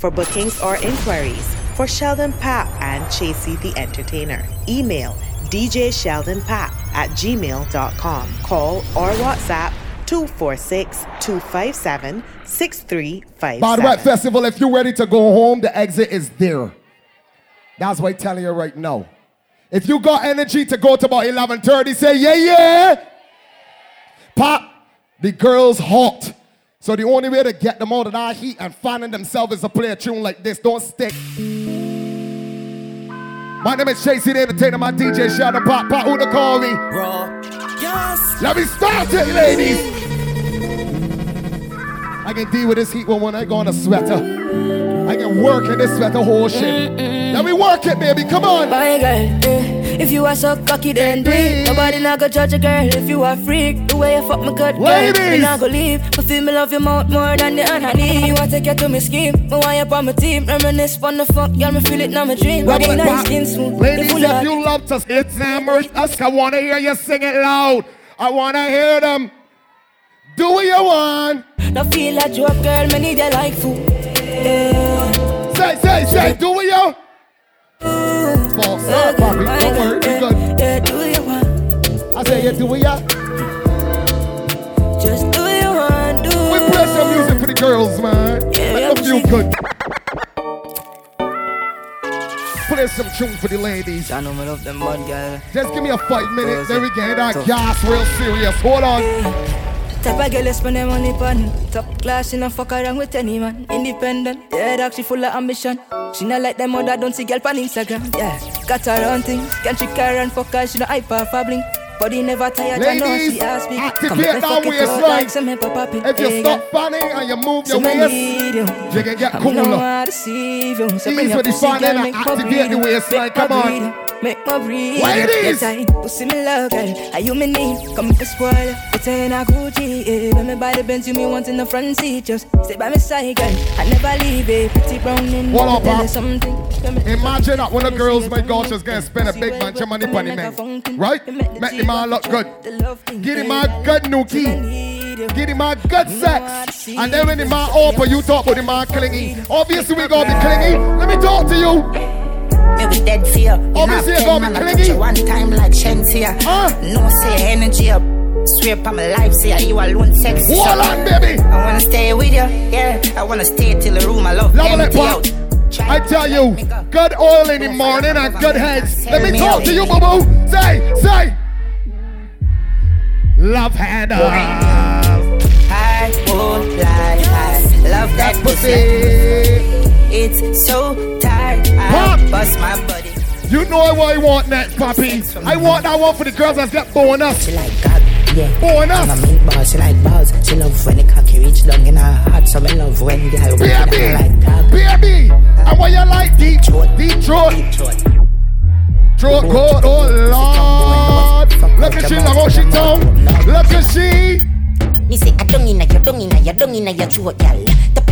For bookings or inquiries for Sheldon Papp and Chasey the Entertainer, email DJ Sheldon Papp at gmail.com. Call or WhatsApp 246 257 6357. Bad Wet Festival, if you're ready to go home, the exit is there. That's what I'm telling you right now. If you got energy to go to about 11.30, say yeah, yeah. Pop, the girls hot. So the only way to get them out of that heat and finding themselves is to play a tune like this. Don't stick. My name is Chasey the Entertainer, my DJ shout Shadow Pop. Pop, who to call me? Bro. Yes. Let me start it, ladies. I can deal with this heat when I go on a sweater. I can work in this sweater whole shit. Let me work it, baby. Come on. My eh, if you are so cocky, then do it. Nobody not gonna judge a girl if you are freak. The way you fuck my good, girl, me not gonna leave. But feel me love your mouth more than the honey. You want to take you to me scheme, me want you on my team. Reminisce on the fuck, girl, me feel it now my dream. Body nice, skin smooth, you Ladies, if you love to hit hammers, us, I want to hear you sing it loud. I want to hear them. Do what you want. Now feel like you up, girl, me need you like food. Yeah. Say, say, say, do what you False up, Bobby. Don't worry, we good. Yeah, do what you want. I say, yeah, do what you Just do what you want, do We play some music for the girls, man. Yeah, Make yeah, them feel good. Play some tune for the ladies. I know me love them bad girl. Just give me a five minutes, then we get that Tough. gas real serious. Hold on. Type of girl you spend their money on Top class, she no fuck around with any man Independent, yeah, dog, she full of ambition She not like them other, don't see girl on Instagram Yeah, got her own things Can trick her and fuck her, she no hyper fabbling Body never tired, I know she ask me activate that fuck it out waistline. like some hip-hop poppy. If you Hey, stop girl. fanning and you move your waist, you. you can get I me no cooler. want to deceive you. So bring Ease with the girl, and activate the waistline. Come on. Make my breathe. Ladies. Yes, I pussy me love, girl. Are you me need? Come for spoil. It's in a Gucci. Eh. When me buy the Benz, you me want in the front seat. Just stay by my side, girl. I never leave it. Pretty brown in What up, tell something. Imagine that when the girls, my Let me gosh, see is gonna spend a big bunch of money on the like a men. fountain. Right? Make the man look good. Get him a girl. good So me nookie. need you. Get him a good sex. And then when the man open, you talk about the man clingy. Obviously, we gonna be clingy. Let me talk to you. Me we dead fear. You have ten man, I touch you one time like Shensia. Huh? No say energy up. Swear on my life, say you alone sexy. Hold on, baby. I wanna stay with you, yeah. I wanna stay till the room I love it, empty out. I tell you, good oil in the morning and good heads. Let me talk to you, boo boo. Say, say. Love hand up. I won't lie, I love that pussy. It's so tight, Pop. I bust my body. You know why I want that, puppy. I want that one for the girls that get born up. She like God, yeah. Born I'm a up. meat ball, she like balls. She love when the cocky reach down in her heart. So me love when walk in Baby. like dog. Baby. And what you like, deep Throat. Deep throat. Deep throat. Throat coat, oh Lord. Look at she, look how she tongue. Look at she. Me say I don't inna your dung inna your dung inna your throat, y'all.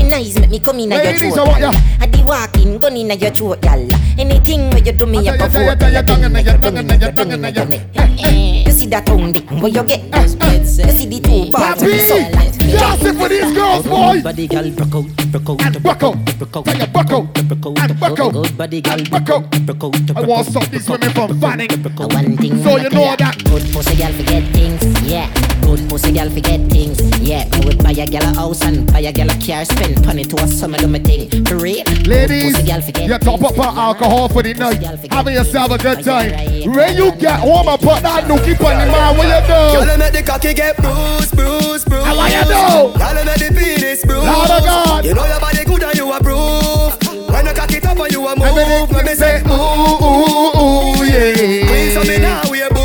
Tapping eyes make me come inna your Ladies. I want y'all. ya. I di walking gun inna your throat, y'all. Anything where you do me, I you tell you, pervert. tell you, y'all. tell you, Dung inna tell your you, dung tell inna you, your tell dung you, inna tell your you. neck. You see that tongue dick, where you get? Ah, ah, ah. You see the two bars, Papi. so like me. Just it for these girls, boy. Body girl, broke out, broke out, And broke out. broke out, broke out. broke out, broke out. Good body girl, And broke broke out, out. broke out, I want to stop these women from fanning. A One thing So you know that. Good pussy girl forget things, yeah. Good pussy girl forget things, yeah. I would buy a girl a house and buy a girl a car, spend money to a summer do my thing. For real, Ladies, Pussy girl forget you top up things, on alcohol for the night. Having yourself a good things. Oh, time. When you right, get right. home and put that nookie on the man, what you do? Y'all make the cocky get bruised, bruised, bruised. And what you do? Y'all make the penis bruised. Lord of God. You know your body good and you approve. When you cock it up and you a And then move, let they me say, ooh, ooh, ooh, yeah. Please yeah. on me now, we a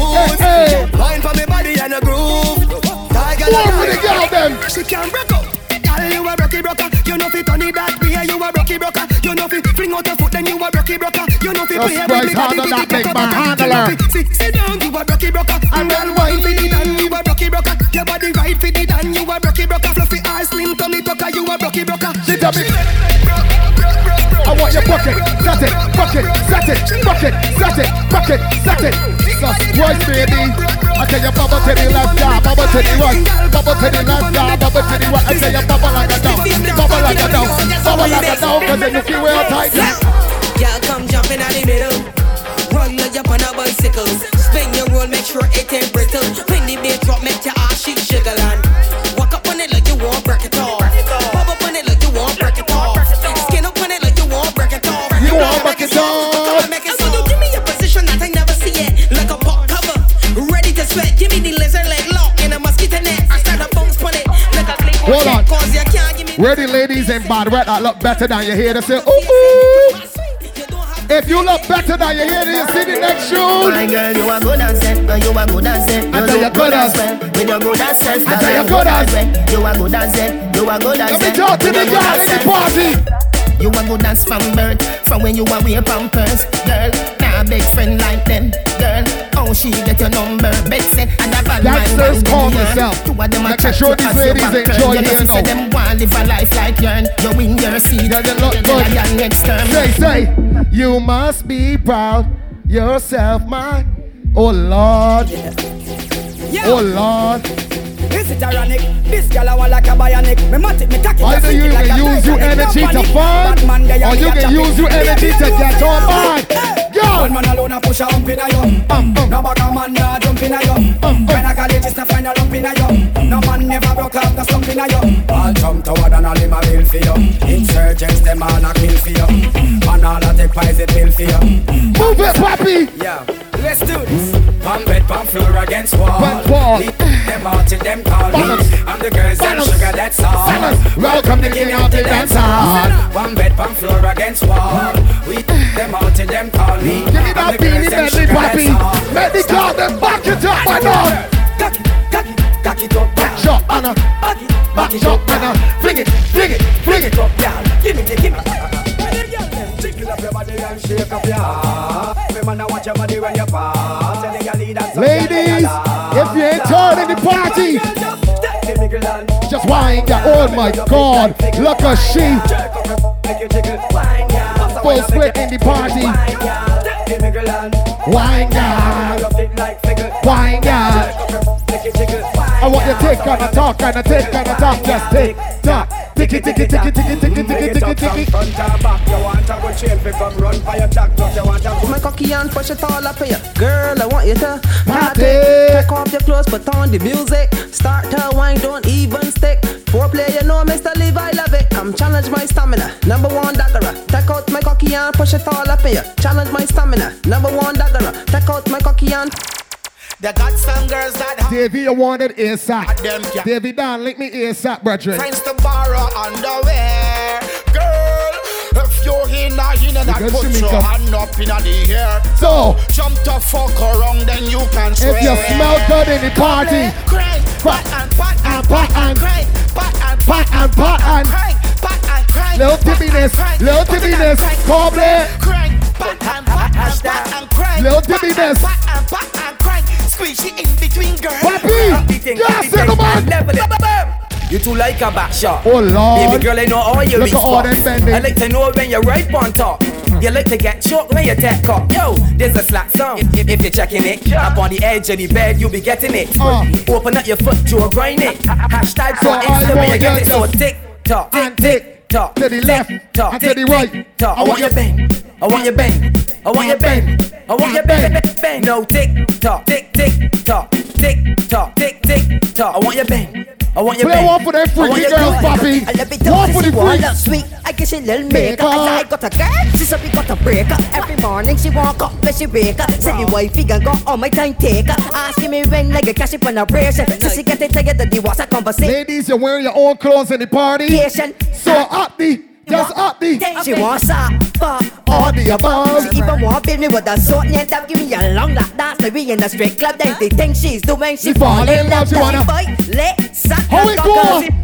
them. She can't break up. Girl, you a rocky broker. You know fi turn it that way. You a rocky broker. You know fi fling out your foot, then you a rocky broker. You know fi play with me, handle that the big cock man, up. handle You know her. fi Sit, sit down, you a rocky broker. And girl, wine for the dan, you a rocky broker. Your body right for the dan, you a rocky broker. Fluffy ass, slim tummy tucker, you a rocky broker. Sit up, want your bucket, cut it, bucket, set it, rock it, set it, rock it, set it. Jesus Christ, baby. I tell you, bubble to the left, yeah, bubble to the right, bubble to the left, yeah, bubble to the right. I tell you, bubble like a down, bubble like a down, bubble like a down, cause then you feel real tight. Girl, come jump in the middle. Roll you up on a bicycle. Spin your roll, make sure it ain't brittle. When the beat drop, make your ass shake sugar can't give me. Where the ladies in bad red that look better than you hear they say, ooh, ooh. If you look better than you hear, you see the next shoe. My girl, you are good as it, uh, you are good as it. You I tell you good as- well. With your good as self, I tell you good as- well. You are good as it, you are good as Let me it. talk to You the girls as in the self. party. You are good as from birth, from when you are wear pampers, girl. Nah, big friend like them, girl. How she get your number? Bet say and a bad mind Youngsters, man, calm them yourself. Two of them a Make chat sure these as ladies back turn. enjoy You know here fi now. them want live a life like yourn. You win your seat. Yeah, they look You good. get a girl next term. Say, say, you must be proud yourself, my. Oh Lord, yeah. oh Lord. Is it ironic? This girl I want like a bionic. Me matic, me cocky. Either you can use your energy to fun, or you can use your energy to get on board. One man alone a push a hump in a yum. Um, um. No a man nah jump in a yum. When I is to find a lump in a yum. No man never broke out the slump in a yum. All jump toward and all him a bill for you. Insurgents them all a kill for you. And all a take poison pill for you. Move it, papi! Yeah, let's do this. Pump bed, pump floor against wall. Wall. Lead Them out till them call me. Balance. I'm the girls and sugar that's all. Balance. Welcome to King of the Dance Hall. One bed, pump floor against wall. We them out till them call me. Give me that beanie medley, papi. Let the girl them back it up, my dog. Cock it, cock it, cock it up, yeah. shot, Anna. Back it, Back shot, Anna. Fling it, fling it, fling it. up, yeah. Give me the, give me. Jiggle up your body and shake up your ass. Remember watch your body when you pass. Tell the girl lead and some Ladies, if you ain't turning the party, Take the niggle and just wine that. Oh my God, look at she. Jerk up your make you jiggle. Wine, yeah. Pass Full split in the party. Wine, yeah. Take the niggle and Wine girl, love it like figure. wine girl. Jerk up your make you jiggle. I want you to take on the talk and the take on the talk. Just take, talk. Ticky, ticky, ticky, ticky, ticky, ticky, ticky, ticky. Front and back, you want to go chain, pick up, run for your jack, drop, you want to Put my cocky and push it all up for you. Girl, I want you to Party. Take off your clothes, put on the music. Start to wine, don't even stick. Foreplay, you know, Mr. Levi, love it. I'm challenge my stamina. Number one daggerer. Take out my cocky and push it all up for you. Challenge my stamina. Number one daggerer. Take out my cocky and They got some girls that have Davey, you wanted ASAP. them yeah. Davey, down, link me ASAP, brethren. friends to borrow underwear. Girl, if you're in a in and Because put Shamika- your hand up in the air. So, Jump to fuck around, then you can swear. if you smell good in the party, Crank, Pat pat and pat and and pat pat and- and crank, pat and pat and pat and- and crank. Little tippiness, little pat and tippiness, crank, come there. Crank, pat and pat and pat and crank. Little pat and tippiness. Pat and pat and crank. Squeeze it in between, girl. Papi, just say on. You too like a back shot. Oh Lord. Baby girl, I know all your Look at all them bending. I like to know when you're right on top. You like to get choked when you take up. Yo, there's a slack song. If, if you're checking it, up on the edge of the bed, you'll be getting it. Uh. Open up your foot, to a grind it. Hashtag So for Insta when you get it. So the- tick tock, and tick tick tock, to the left and to the right. tock. I want your bend. I want your bend. I want your bend. I want your bend. Bend. No tick tock, tick tick tock, tick tock, tick tick tock. I want your bend. I want your Play one for them freaky your girls, bend. I love it One for the freaks. sweet. I guess she little Maker. I got a girl, she said we got a breaker. Every morning she walk up, but she wake up. Say the wifey gon' go on my time taker. Asking me when like a cash on a bracer. So she get it that the was a conversation. Ladies, you're wearing your own clothes in the party. So up the, just up the. She wants up, fuck All the above. She even want build me with a short nail top, give me a long lap dance. Like we in a straight club, then they think she's doing. She She fall in love, she wanna- boy. Let suck How it go? Oh.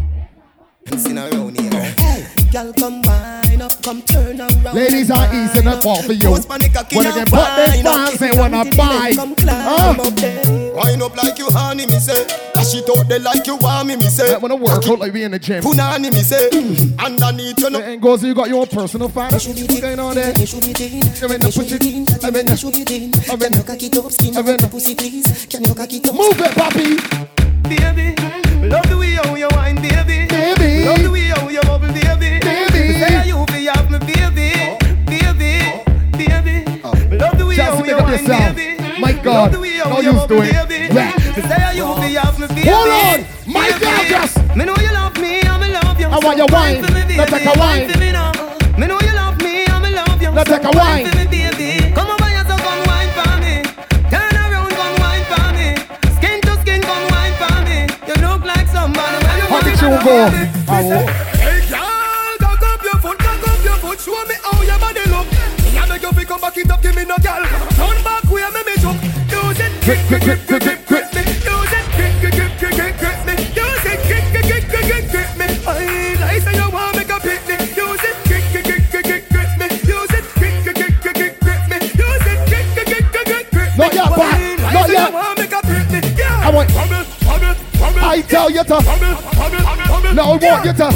Girl, come wine up, come turn around. Ladies are up off for you. Post my nigga, When they can put their wine up, fans, if they wanna want it, then buy. Come climb up there. Wind up like you honey, me say. Dash it out there like you want me, me say. That wanna work out like we in the gym. Punani, me say. Underneath you know. And goes, you got your own personal fan. What's going on there? I'm in the push it. I'm in the. I'm in the. I'm in the pussy, please. Can you cock it up? Move it, papi. Baby, love the way how you wine, baby. Baby. Love the way how you bubble, baby. Baby. Say you be have me, baby. Baby, baby. Love the way Chelsea, how pick you up wine, yourself. baby. My Love God. The how you use bubble, it. baby. Rap. Say you be have me, baby. Hold on. My Baby. God, just. Me know you love me, I'm in love you. I want your wine. for me. Let's take a wine. me know you love me, I'm in love you. Let's take a wine. for me, baby. Come over here, so come wine for me. Turn around, come wine for me. Skin to skin, come wine for me. You look like somebody when you How the wine go? me. Hey girl, cock up your foot, cock up your foot, show me how your body look. Me a make you fi come back it up, give me no girl. Turn back way, me me jump. Use it, grip, grip, grip, grip, grip, grip me. Use it, grip, grip, grip, grip, grip, grip me. Use it, grip, grip, grip, grip, grip, grip me. I like say you want make a picnic. Use it, grip, grip, grip, grip, grip, grip me. Use it, grip, grip, grip, grip, grip, grip me. Use it, grip, grip, grip, grip, grip, grip me. Not yet, like Not yet. you want a picnic. Yeah. I want-. I tell you to. No, I want you to.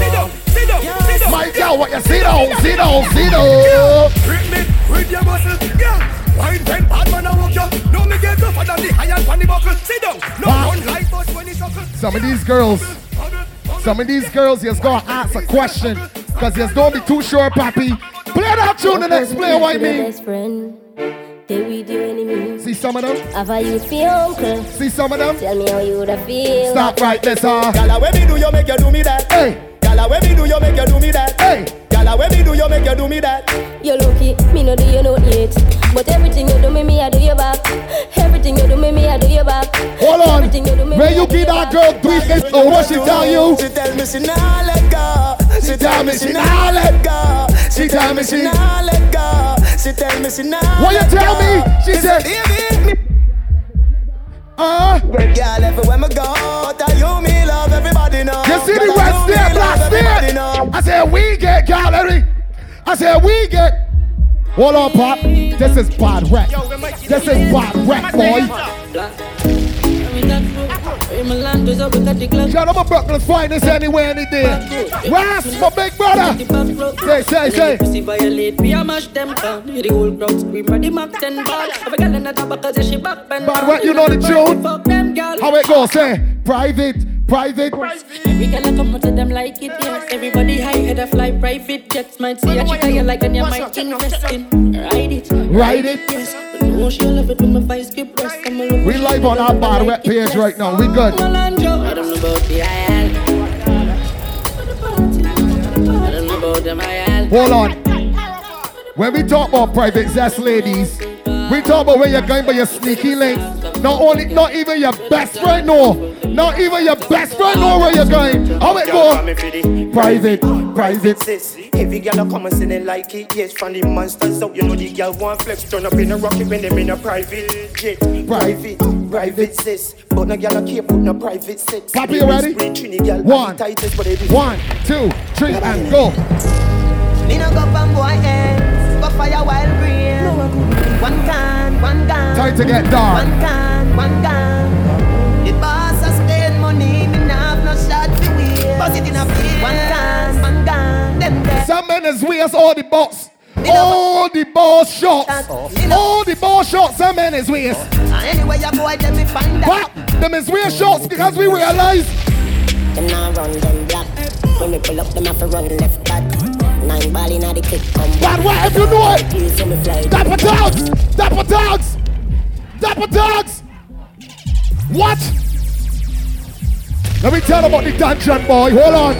My girl, what you sit down, sit down, sit down. Grip me with your muscle, yeah. Wine when bad man me get tougher than the iron on the buckle. Sit down. No Ah. one like us when it's suckle. Some of these girls, some of these girls, you just gotta ask a question. Cause you just don't be too sure, papi. Play that tune and explain what I mean. Best friend. They with you enemies. See some of them? Have a you feel uncle? See some of them? Tell me how you would feel. Stop right there, sir. Gala, when me do you make you do me that? Hey, Gala, when me do you make you do me that? hey. Gala, when me do you make you do me that? You lucky, me no do you no yet. But everything you do me, me I do you back. Everything you do me, me I do you back. Hold on. Everything you do me, Where me, you give that girl three days oh, what she tell you? She tell me she nah let go. She tell me she nah let go. She tell me she- nah let go. She tell me she nah. What you tell me? She said- baby. Uh, Girl, everywhere me go, tell you me love everybody know. you see the I said we get gallery. I said we get. Hold on, pop. This is bad rap. This is bad rap, boy. Shout out my Brooklyn's finest anywhere, any day. Ras, my big brother. Say, say, say. Pussy violate, we a mash them down. The whole crowd scream, ready Mac 10 ball. Have a girl in the top she back bend Bad rap, you know the tune? Fuck them, girl. How it go? Say, private, private. Every girl I come to them like it, yes. Everybody high head a fly private jets. Might see a chick you like and you might invest in. Ride it, Ride it. yes. But no, she love it when my vice get breast. I'm a look We live on our bad rap page right now. We good. I don't know about the IL. I don't know about them IL. Hold on. When we talk about private zest ladies, we talk about when you're going by your sneaky links. Not only, not even your best friend know. Not even your best friend know where you're going. How it go? Private, private. Sis, every girl a come and say they like it. Yes, from the monsters out, you know the girl want flex. Turn up in a rocket when them in a private jet. Private, private sis. But no girl a care put no private sex. Papi, you ready? One, one, two, three, and go. Me no go from boy ends, go fire wild green. One can, one gun. Time to get dark. One can, one gun. The boss a spend money, me nah have no shot to win. Bust it in a field. One can, one gun. Them there. Some men is weird, all the boss. All the ball shots. All the ball shots, some men is weird. And uh, anyway you boy, them me find that. What? Them is weird shots because we realize. Them now run them black. When we pull up, them have to run left back. Nine ball inna the click come But what if you know it? You see me fly. Dapper dogs! Dapper dogs! Dapper dogs! What? Let me tell about the dungeon boy. Hold on.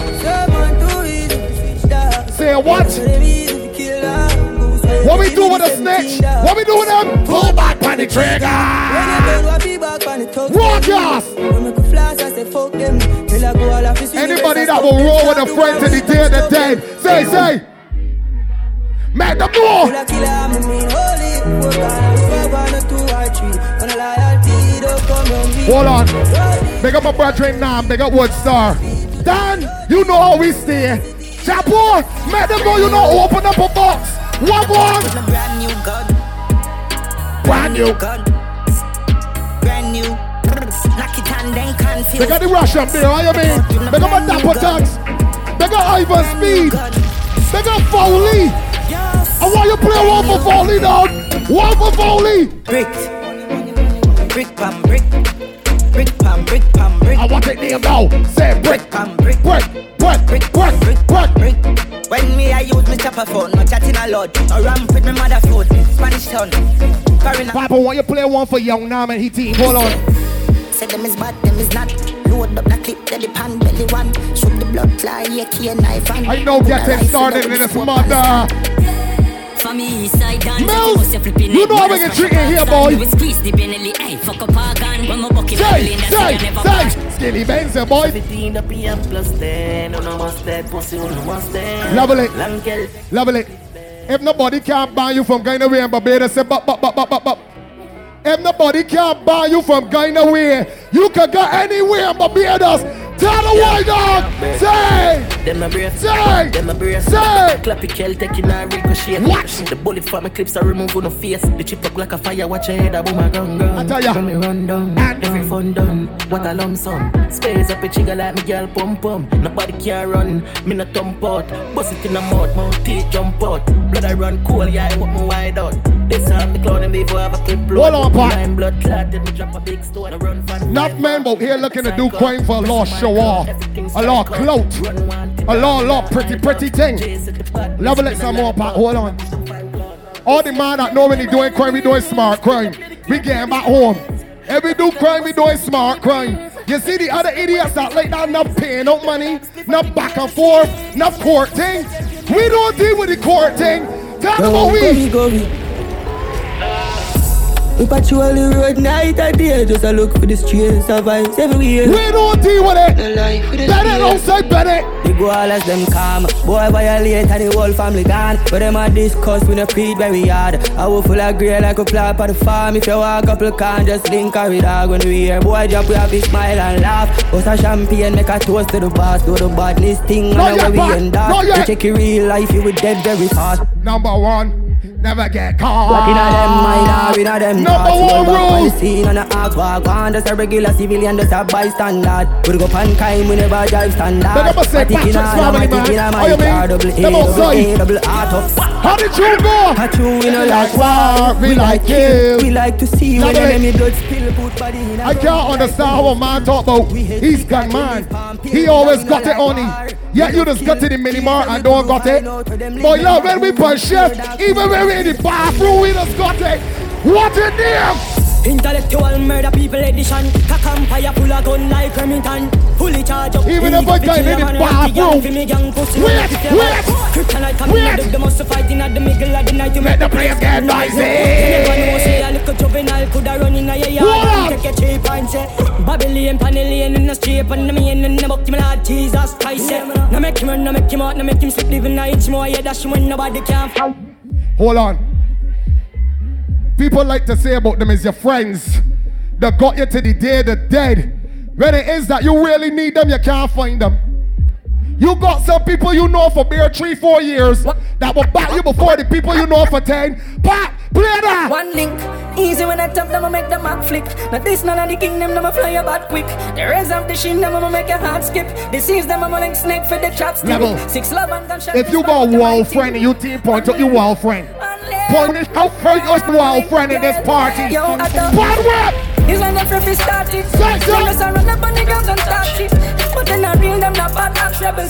Say what? What we do with a snitch? What we do with them? Pull back on the trigger! Raw gas! Anybody that will roll with a friend to the day of the day, say, say. Make them know. Hold on. Big up my brother now. Big up Woodstar. Dan, you know how we stay. Chapo, make them know you know open up a box. One one. Brand new gun. Brand new. gun. Brand new. Knock it and then confuse. They got the up there, how you mean? They got my Dapper Tags. They got Ivan Speed. They got Foley. I want you to play one for Foley, dog. One for Foley. Brick pam brick. Brick pam brick pam brick. I want it name now. Say brick. Pam brick. Brick. Brick. Brick. Brick. Brick. Brick. When me I use me chopper phone, no chatting a lot. No ramp with me mother foot. Spanish town. Papa, want you play one for Young Nam and he team. Hold on. Say them is bad, them is not. Load up the clip, then the pan belly one. Shoot the blood fly, yeah, key and knife and. I know getting started in this mother. For me, side down. Mills, you know how we get tricky here, boy. Squeeze the Benelli, hey, fuck up our gun. When my bucket Say, say, say. Skinny Benz, boy. Lovely. Lovely. If nobody can ban you from going away in Barbados, say, but, but, but, but, but, but. If nobody can ban you from going away, you can go anywhere in Barbados. Tell the white dog. Say. Them a brace, Say. them a brace. Say. Clappy kill taking a ricochet. What? The bullet from my clips are remove on the face. The chip up like a fire. Watch your head, a boom a gun gun. I tell ya. Me run down, every fun done. What a lump sum. Space up a chigga like me girl pump pump. Nobody can run. Me no thump out. Bust it in the mouth, mouth teeth jump out. Blood I run cold, yeah I walk my wide out. This time the clown before have a clip blood. Hold on, blood clot, then me drop a big stone. I run for Not man, but here looking to do crime for a law show off. A law clout. A law, law, pretty, pretty thing. Level it some more, Pat. Hold on. All the man that know when he doing crime, we doing smart crime. We getting back home. If we do crime, we doing smart crime. You see the other idiots that like that not paying no money, not back and forth, not court thing. We don't deal with the court thing. Tell them what we. We patrol the road night and day Just a look for the streets of vibes everywhere. We don't deal with it The the Bennett, don't say Bennett. We go all as them calm. Boy violate and the whole family gone. But them a discuss we no creed very hard. I will full of grey like a plant on the farm. If you walk couple can just link with dog When we hear boy drop we have to smile and laugh. Bust a champagne make a toast to the boss. Do the badness thing and yet, now we end that. You check your real life you will dead very fast. Number one, never get caught. Walk inna them mind or inna them Number one Go back on the scene and a ask walk on Just a regular civilian, just a bystander We go pan crime, we never drive standard They never say I Patrick's in a- family, I in a man. my How you mean? double A, double. A, double R tough. How did you go? At you, we no like war, we like kill. We like to see when enemy blood spill body in a I can't understand how a man talk about he's gun man. He always got it on him. Yeah, you just got it in mart and don't got it. But yeah, when we punch chef, even when we in the bathroom, we just got it. What a name! Intellectual murder people edition Cock and fire full of gun like Remington Fully charge up Even if I got in the bathroom. Wait, wait, Kryptonite come wait. in the most fight in the middle of the night You Make the place get noisy. Never know say a little juvenile coulda run in a yard Take a cheap and say Babylon, Panellian in the street And the main in the my lord Jesus Christ yeah. No make him run, no make him out, no make him sleep Living inch more, yeah, dash when nobody can Hold on. People like to say about them is your friends. that got you to the day of the dead. When it is that you really need them, you can't find them. You got some people you know for bare three, four years that will back you before the people you know for ten. Pop, play that. One link, easy when I tap them, I make the mark flick. Now this none of the kingdom, them I fly about quick. The rest of the shin, them I make your heart skip. Disease them, I'm a link snake for the chat stick. Level. Six love and gunshot. If you got a wall friend and you team point up your wall friend. Point it out for your wall friend in this party. Yo, I Bad rap. It's like them free started. Say so. When us a run up on the girls and start shit. But then I real them not bad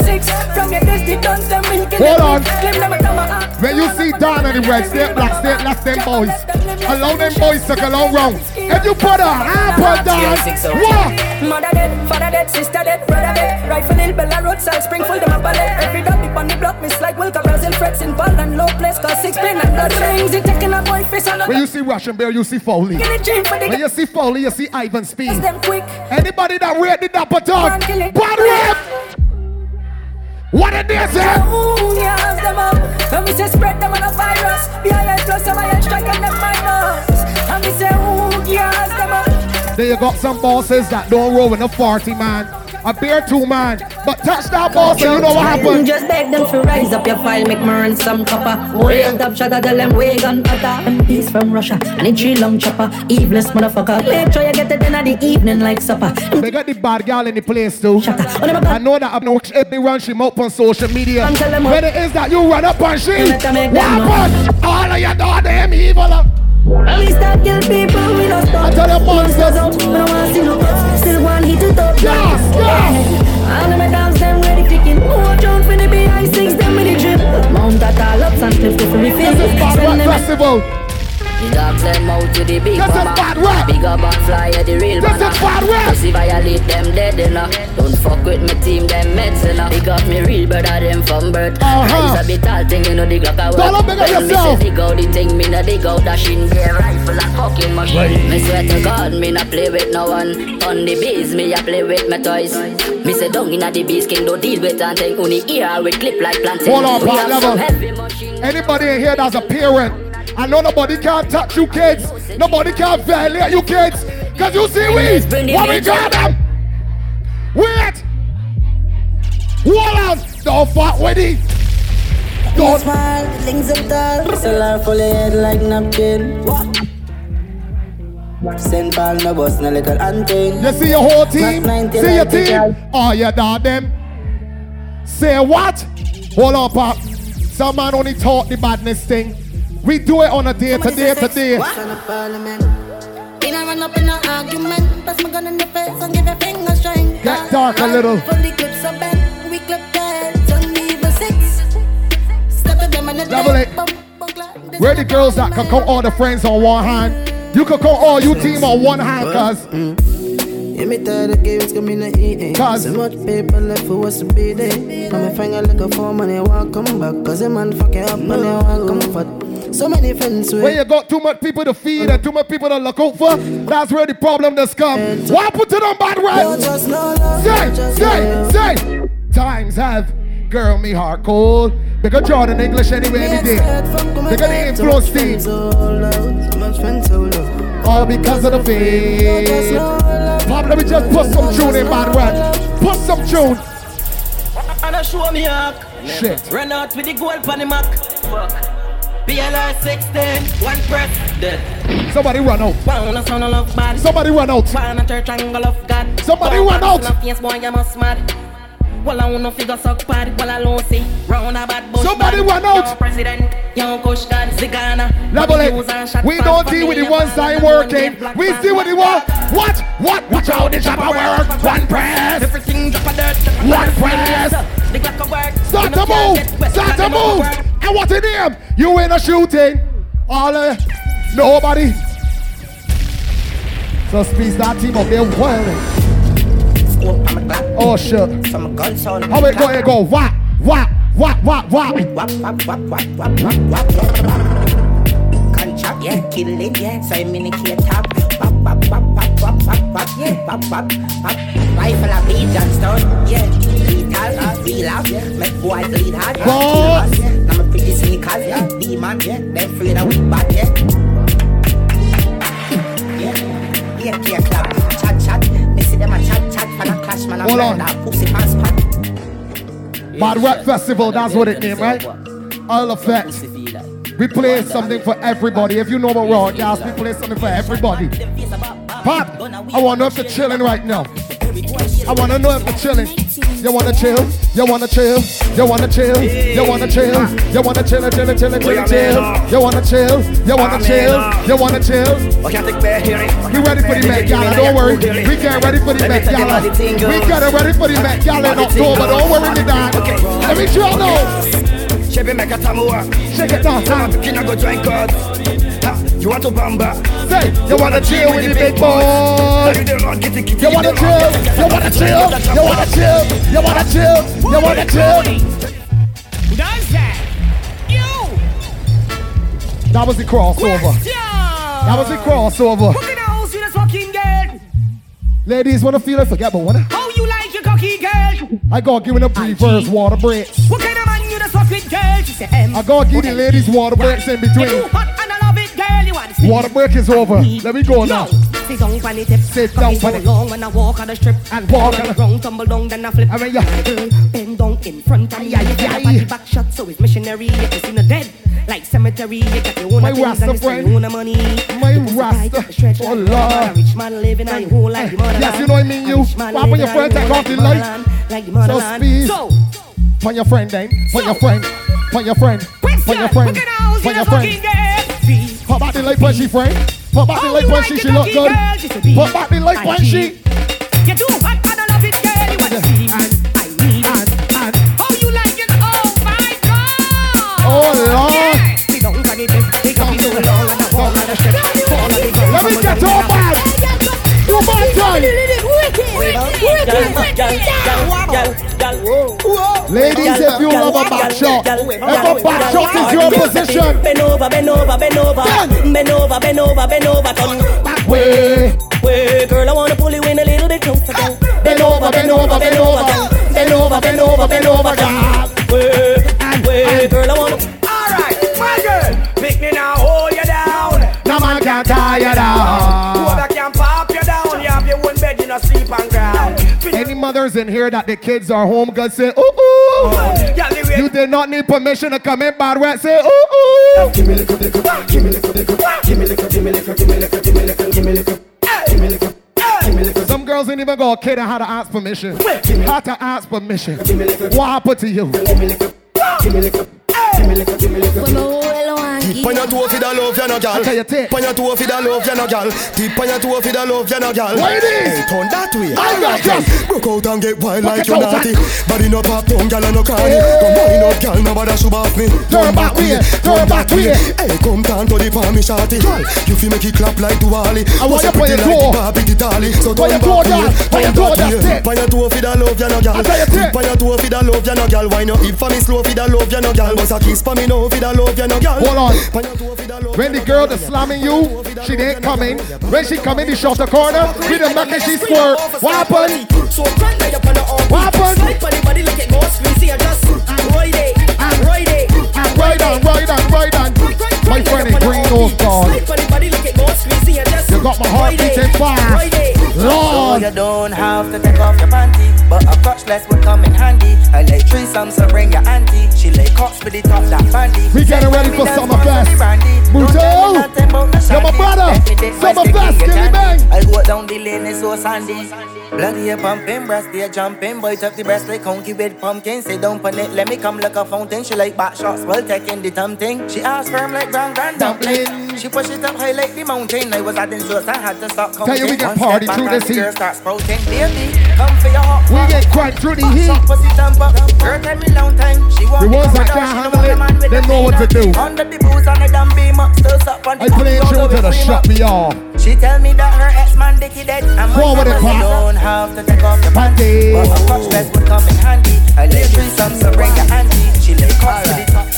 six. From your dusty guns, them milking Hold on. quick. Claim them a come a When you see Don and the red state, black state, them boys. Allow them boys to go long round. If you put down, oh. what? Mother dead, father dead, sister dead, brother dead. Rifle Bella roadside, Springfield, them a ballet. Every dog on the block, miss like Wilka, Brazil, Frets involved and low place, cause six pin and blood rings. It taking a boy face on When you see Russian Bear, you see Foley. Get it dream for the When you see Foley, you see Ivan Speed. Anybody that rate the dapper dog, bad rap. What did they say? Ooh, them up. And we say spread them on a virus. BIL plus them I strike and them minus. And we say, ooh, them up. Then you got some bosses that don't roll with a 40 man. A beer two man. But touch that ball so you know what happened. Just beg them to rise up your file, make run some copper. Way top shot of them way gun utter. MPs from Russia, and a tree long chopper. Eveless motherfucker. Make sure you get it in the evening like supper. They got the bad girl in the place too. I know that I've no every run she up on social media. When it is that you run up on she, what happened? All of your damn evil. And we start kill people, we don't stop. I tell you, monsters out, we don't want to see no cuts. Still want hit it up. Yes, yes. And the medals, them ready ticking. Watch out for the BI6, them with the drip. Mount that all up and cliff to free This is Bad Rock Festival. The dogs them out to the big This mama. bad rap. Big up and fly at the real This banana. is bad rap. Pussy violate them dead enough. Don't fuck with my team, them meds enough. Big up me real brother, them from birth. Uh-huh. Rise a bit tall thing, you know the Glock a work. Don't big up When me yourself. say dig out the thing, me no dig out that shin bear rifle and fucking machine. Me swear to God, me no play with no one. On the bees, me a play with my toys. Me say down inna the bees, king don't deal with and thing. Only ear with clip like plantain. Hold on, We part have some level. heavy machine. Anybody in here that's a parent, I know nobody can touch you kids. Nobody can violate you kids. Cause you see we, what we got them. Wait. Hold on. Don't fuck with it. Don't. smile, and tall. Sell her full head like napkin. Send Paul no bus, no little hunting. You see your whole team? See your team? Oh, you dog them. Say what? Hold on, Pop. Uh, some man only taught the badness thing. We do it on a day to day to day. Son of parliament. In a run up in an argument. Pass my gun in the face and give a finger strength. Get dark a little. Fully clips are bent. We clip heads on level six. Step to them in the Level dead. eight. Bump, bump, like- Where the girls that can count all the friends on one hand? You can count all you team on one hand, cuz. Mm. Yeah, me tired of games coming to eating. Cause so much paper left for us to be there. Now me finger like a phone and they want come back. Cause the man fucking up and they want comfort. So many friends with When you got too much people to feed and too much people to look out for, that's where the problem does come. Why put it on bad right? Say, say, say. Times have girl me heart cold. Bigger Jordan English anyway any day. Bigger the influence team. All because of the fame. Pop, let me just put some tune in bad right. Put some tune. And I show me up. Shit. Run out with the gold on the Mac. Fuck. BLR 16, one press, dead. Somebody run out. One a son of love bad. Somebody run out. One a church angle of God. Somebody run out. Well, I wanna figure suck. Well, I don't see. Round a bad bush. Somebody bad. out. President, young kush god, Zigana. Level Bobby Hughes and it. We don't deal with the ones that ain't working. We see what the me. what? What? What? Watch out the chopper work. One press. Everything drop a dirt. One press. The Glock a work. Start to move. Start to move. And what's in name? You in a shooting. All uh, nobody. So speeds that team up there wilding. Oh shit. Some gun sound. How it go? It go. Whap, whap, whap, whap, whap. Wap, wap, wap, wap, wap, wap, wap, wap. Contract, yeah, kill it, yeah. So I'm in a key top. Wap, wap, wap, wap, wap, wap, wap, yeah. Wap, wap, wap. Rifle a beat, Johnstone, yeah. Lethal, real up, yeah. Make boys lead hard, yeah. Go. Kill us, yeah. Now my pretty sneakers, yeah. Demon, yeah. Them afraid of we yeah. Yeah, yeah, yeah, clap. Chat, chat. Me see them a chat, chat. Man a clash, man a Hold on. murder. Pussy pants. Bad Festival, that's what it name, right? All effects. We play something for everybody. If you know about Gas, we play something for everybody. Pop, I want to know if you're chilling right now. I want to know if you're chilling. You want to chill? You want to chill? You want to chill? You want to chill? You want to chill, chill, chill, chill, chill? You want to chill? You want to chill? You want to chill? We ready for the Met Gala, don't worry. We get ready for the Met Gala. We get ready for the Met Gala in October, don't worry me dad. Let me chill now. Chevy make a tamua. Shake it down, Some picking go join cards. You want to bamba? Say, you wanna chill with the big boys? You wanna chill? You wanna chill? You wanna chill? You wanna chill? You wanna chill? Does that? You! That was the crossover. That was the crossover. Who can house with a fucking girl? Ladies wanna feel it, forget but one. How you like your cocky girl? I gotta give it a pre-verse water breaks. What kind of man you the fuck with girl? She em. I gotta give the ladies water breaks in between. Water break is over. Let me go now. Sit down on the tip. Sit down for on it. long when I walk on the strip. And walk on on the it. ground, tumble down, then I flip. I mean, yeah. My girl, bend down in front of me. Aye, You aye, get aye. a body back shot, so it's missionary. You can see no dead. Like cemetery, you got your own My things Rasta and you spend friend. your own money. My Pussy tight, Rasta. stretch Oh, like Lord. mother. Rich man living on your whole life. the motherland. Yes, you know what I mean, you. A rich man Why when your living on friend take whole off the the light? Like the So motherland. speed. So, Pon your friend, then. Pon your friend. Pon your friend. Pon your friend. Pon your friend. Pop back the light when she friend. Pop back the light when she she look good. Pop back the light when she. You do hot and I love it, girl. You want to see and I need it. Oh, you like it? Oh my God! Oh Lord. Sit down on the bed, take up so long and I Ladies, if you love a back shot, if a back shot is your position, Bend over, bend over, bend over, bend over, bend over, bend over, turn back way, way, girl. I wanna pull you in a little bit closer, girl. bend over, bend over, bend over, bend over, bend over, bend over, girl. Way, way, girl. I wanna. Alright, my girl, pick me now, hold you down. No man can tie you down. Whoever can pop you down, you have your own bed, you know, sleep on ground. Any mothers in here that the kids are home, God say, ooh ooh. Yeah, You did not need permission to come in bad wet, say, ooh ooh. Give me little, little, give me little, little, give me little, give me little, give me little, give me little, give me little, give me little, little. Some girls ain't even got a kid and had to ask permission. Had to ask permission. What happened to you? Pon your love, ya no gal. Pon your love, ya no gal. On your love, ya no gal. Hey, turn that way. All right, girl. Broke out and get wild like you naughty. Body no pop down, gal no carny. Come on, up, gal, nobody should off me. Turn back way, turn back way. Hey, come down to the palm, me shawty. You fi make it clap like Diwali. I want you pon your toe. Bobby the dolly. So turn back way, turn back way. Pon your toe fi da love, ya no gal. Pon your toe fi da love, ya no gal. Why not? If for me slow fi da love, ya no gal. A kiss for me now, vida love you no girl. Hold on. When the girl is slamming you, she ain't coming. When she coming, in, the the corner with the back and she squirt. What happened? What happened? It's. Bloody a pumping, breast they a jumping. Boy, tuck the breast like conky with pumpkin. Sit down on it, let me come like a fountain. She like back shots, well taking the thing. She asked firm like grand grand dumpling. She push it up high like the mountain. I was adding sauce, I had to stop counting. Tell you we get party through back this and the heat. start sprouting. Baby, come for your hot We get quite through the heat. pussy jump up. Girl, tell me long time. She want The ones that can't handle it, they know what to do. Under the boots and the damn beam up, still suck on the I play all to the the way shut me off. She tell me that her ex-man dicky dead And Go on my with mama don't have to take off your panty But a crotchless would come in handy I like threesome, so bring your auntie She like cops with the top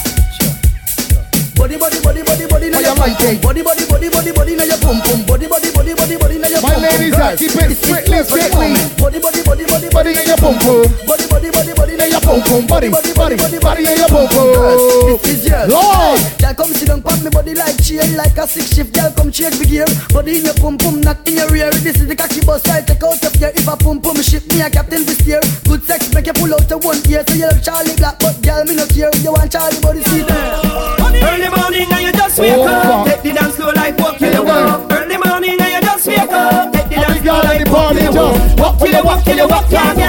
Body, body, body, body, body, now your you like? Body, body, body, body, body, now your pum pum. Body, body, body, body, body, now your My pum pum. ladies, Girls, keep it it's strictly, it's for strictly. Body, body, body, body, Body in your pum pum. Body, body, body, body, now your Pum pum, body, body, body body in your pum pum. Girls, This is yours. Lord. Girl, come sit down, pop me body like chain, like a six shift. Girl, come change the gear. Body in your pum pum, not in your rear. This is the cocky bus right. Take out of here. If a pum pum ship me a captain this year. Good sex make you pull out the one ear. So you love Charlie Black, but girl me not care. You want Charlie body see Early morning and you just wake Oh, up. fuck. Take the dance floor like walk you Yeah, the walk. Early morning and you just wake up. Take the How dance we floor got like any walk party you the just walk. Walk you the walk you the walk yeah girl.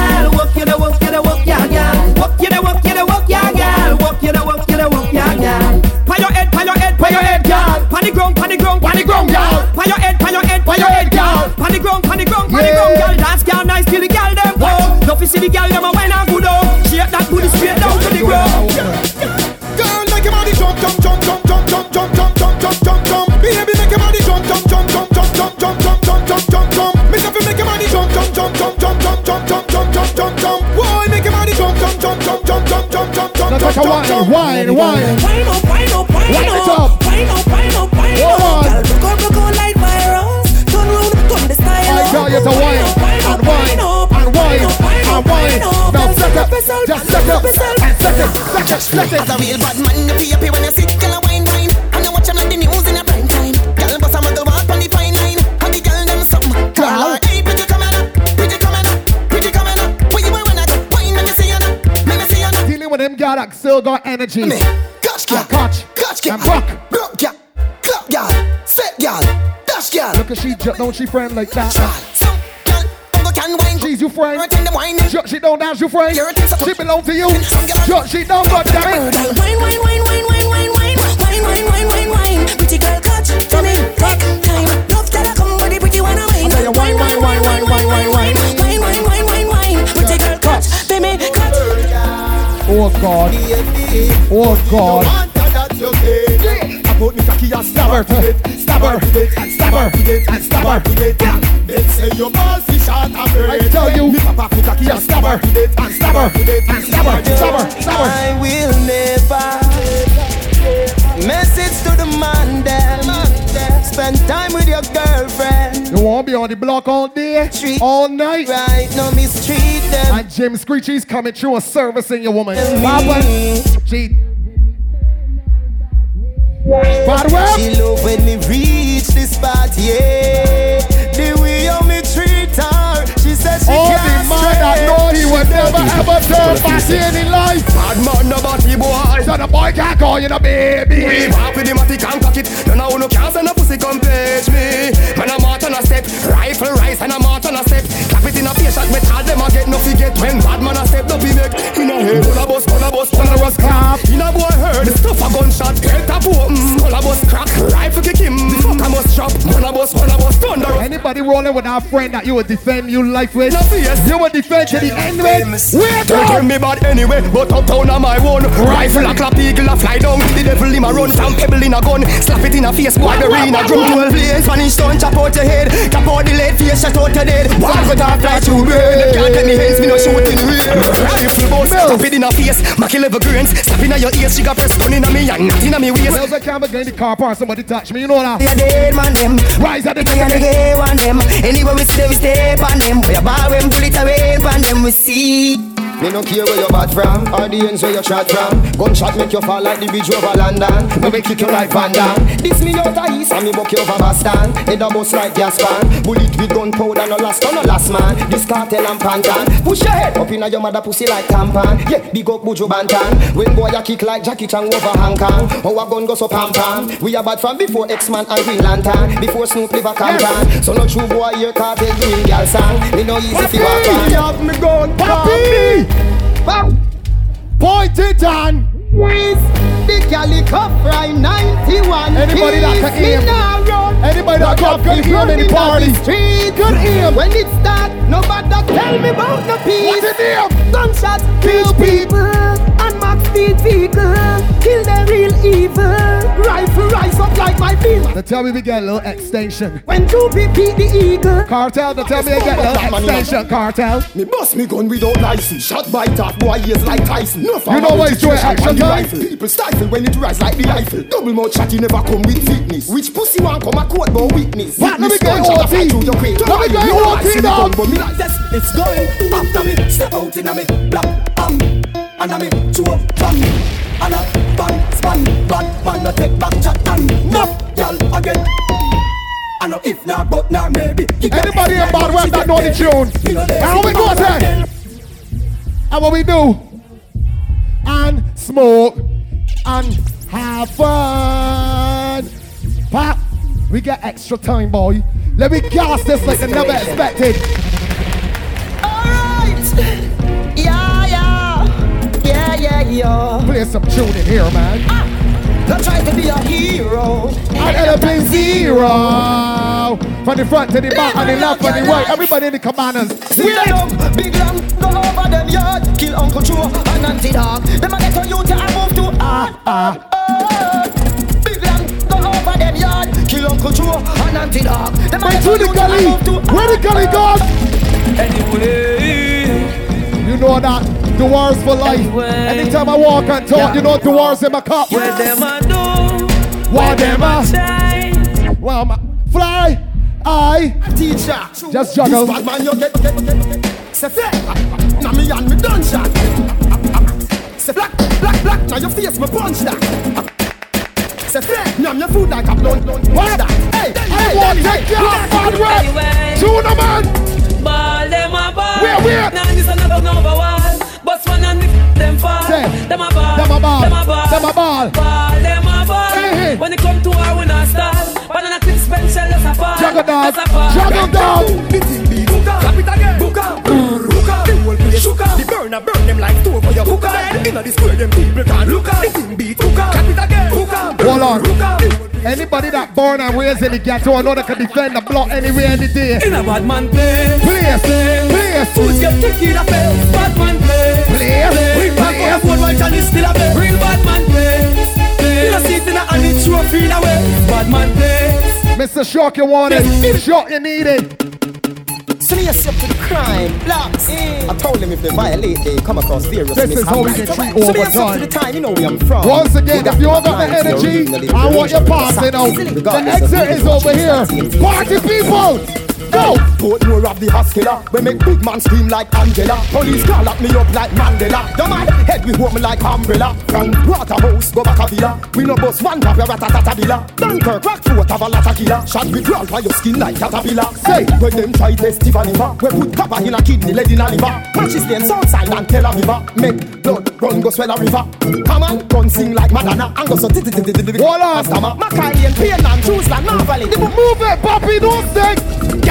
Now jump, take a jump, jump. wine, wine, wine. Up, wine up, wine up. up. Wine up, wine up, wine up. Girl, broke out, broke out like virus. Turn round, turn the style I up. tell you to wine up, and up, wine up, and wine up, and up, wine. up. Now set up, just set up, set it, set it, set it. As a real bad man, you feel happy when you sit, girl, that still got energy. Catch girl, catch, catch girl, and buck. girl, clap girl, set girl, dash girl. Look at she, ju- don't she friend like that? She's your friend. Shut she don't dance your friend. She belong to you. Shut she don't got damn it. Wine, wine, wine, wine, wine, wine, wine, wine, wine, wine, wine, wine. Pretty girl, catch, come in, take time. Love tell her come with the pretty one, wine. Wine, wine, wine, wine, wine, wine, wine, wine, Oh God. Oh God. About me cocky and stab her, stab her, and stab her, and stab her. They say your balls is short and I tell you, me papa fi cocky and stab her, and stab her, and stab her, stab her, stab her. I will never message to the man them. Spend time with your girlfriend. You won't be on the block all day, all night. Right, no mistreat them. And Jim Screechy's coming through and servicing your woman. Papa, she. Bad web. She love when me reach this spot, yeah. Says All the man that know he would never ever turn back in in life. Bad man, no body boy. So the boy can't call you the baby. Walk with the matic and cock it. None of no can't send a pussy come page me. Man, I'm out on a step. Rifle rise and I'm out on a step. Clap it in a face shot. Me tell them I get no forget. When bad man a step, no be make. In a head, pull a bus, pull a bus, pull a bus, clap. In a boy heard, the stuff a gunshot. Head tap open, pull a bus, crack. Rifle kick him. Fuck I must drop. Pull a bus, pull a bus, thunder. Anybody rolling with our friend that you would defend your life with? No fears. You would defend to the end with? Where Don't tell me bad anyway, but uptown on my own. Rifle a clap, eagle a fly down. The devil in a run, from pebble in a gun. Slap it in a face, boy, the rain a drum. Well playing Spanish stone, chop out your head. Chop out the lead, face shot out your dead. With a fly through brain. Them can't get me hands, me no shooting rain. Rifle boss, tap it in a face. Mack 11 grains, slap in a your ears. She got press gun in a me and not in a me waist. Wells, I can't be going to the car park. Somebody touch me. You know that. You dead man them Rise at the Me and the gay one them Anywhere we them we step on them Boy Fire when bullet away, and then we see. Me no care where you bad from or the ends where you shot from. Gunshot make you fall like the bridge over London. Me we kick you like Van Damme. This me out of east and me buck you over Boston. Head a bust like gas pan. Bullet with gunpowder no last no last man. This cartel and pantan. Push your head up inna your mother pussy like tampon. Yeah, big up Buju Banton. When boy a kick like Jackie Chan over Hong Kong. Our gun go so pam pam. We are bad from before X-Man and Green Lantern. Before Snoop live a Compton. So no true boy here cartel doing girl song. Me no easy fi walk on. have me gun, Papi. Point it on. With the calico fry 91 Anybody that can aim. me. Anybody that got good aim in the party. street, Good aim. When it start, nobody tell me about no peace What's the name? Gunshots kill people And Max speed vehicle Kill the real evil Rifle rise up like my beam They tell me we get a little extension. When two beat the eagle Cartel, they tell me they get a little extension. Cartel. Me bust me gun without license. Shot by top boy ears like Tyson. No You know why it's doing action time? People stifle when it rise like the rifle. Double mouth shot you never come with fitness. Which pussy want come a court but witness? What? Let me Witness get gunshot a OT. fly through your crate. Let me get You I OT the now. gun, but me like this. It's going after me. Step out in a me black um. And a me two bang. And a bang span. Bad man no take back chat and y'all again. I know if not, but now maybe. You Anybody in bad web that know the tune? How we go then? And what we do? And smoke and have fun. Pop, we get extra time, boy. Let me gas this like I never expected. Alright Yeah yeah yeah Play some tune in here, man. Don't try to be a hero. I gotta play zero. From the front to the back, and the left, and the right. Everybody in the commanders. Big long, big long, go over them yard. Kill Uncle Joe and Auntie Dog. Them a get on you to I move to ah ah ah. Big long, go over them yard. Kill Uncle Joe and Auntie Dog. Them a Right get on the you to I gully. move to Where the gully gone? Anyway. You know that the wars for life. Anytime I walk and talk, you know the wars in my cup. What them a do What them a Well, ma- fly. I Teacher, just juggle. This bad man you get, get, get, get. Say flat, now me and me done shot. Say black, black, black, now your face me punch that. Say flat, now your food like a blunt, blunt, what that? Hey, I hey, want hey, to hey, take your bad way. Tuna man. Ball them a ball. Where, where? Now this another number one. But one and them fall. Them a ball. Them a ball. Them a ball. Them a ball. Ball. Them a ball. Hey. When it come to our we not stall. Banana clip special, that's a fall. Juggle dog. That's a fall. Juggle dog. Clap it again. Book up. Book up. The whole place. The burner burn them like two for your hook up. Inna the square, them people can't look up. The thing beat hook up. It again. Hook up. Hold on. Hook. Anybody that born and raised in the ghetto, I know they can defend the block anywhere, any day. In a bad man play. Place, place. Fools get kicked in the face. Bad man play. Place, Real bad place. man phone while Johnny still a play. Real bad man play. You know see it in a hand, it's trophy in a way. Bad man play. Mr. Shock, you want it. Shock, you need it. Slaves up to the crime, blacks. I told them if they violate, they come across serious. This is how we can treat Slaves up to the time, you know where I'm from. Once again, if you got all got the energy, reason to live I want your religion. passing out. The exit is over here. Party people, go! Portmore of the hospital, we make big man scream like Angela. Police call lock me up like Mandela. The man head we hold me like umbrella. From Waterhouse go back a villa. We no bust one tap your ratatata villa. Dunkirk rock throat have a lot of killer. Shot we crawl by your skin like caterpillar. Say when them try test Tiffany we put copper in a kidney, lead in a liver. Matches them Southside and Tel Aviv. Make blood run go swell a river. Come on, gun sing like Madonna and go so ti ti ti ti ti. Hold on. Macaulay and Payne and Jerusalem, Marvally. Move it, Poppy, don't sing.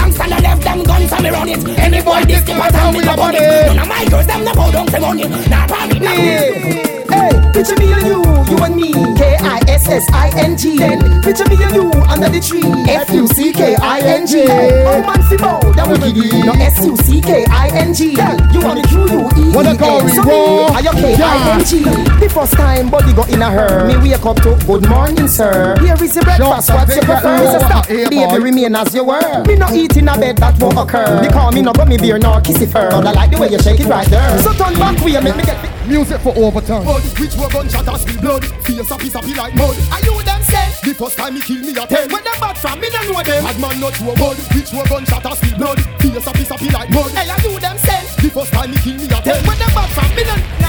Gangsta no left them guns and me run it. Any boy this keep a time we a bunny. None of my girls them no bow down money. Nah, panic, nah. Hey, picture me and you, you and me. K-I-S-S-I-N-G. Then picture me and you under the tree. F-U-C-K-I-N-G. Oh man, bow, that give you. No S-U-C-K-I-N-G. Girl, you want the Q-U-E-E. What they call me, So raw? me, are you K-I-N-G? The first time body got in a her. Me wake up to good morning, sir. Here is your breakfast, what's your preference? Stop, baby, remain as you were. Me not eat in a bed that won't occur. Because me no gummy beer nor kissy fur. But I like the way you shake it right there. So turn back, we make me get Music for overtime. Which were gunshot and spill blood. Face a piece of like mud. Are you them say? The first time he kill me a ten When them bad from me no know them. Bad man not to a bud Which were gunshot and spill blood. Face a piece of like mud. Hey, are you them say? The first time he kill me a ten When them bad from me no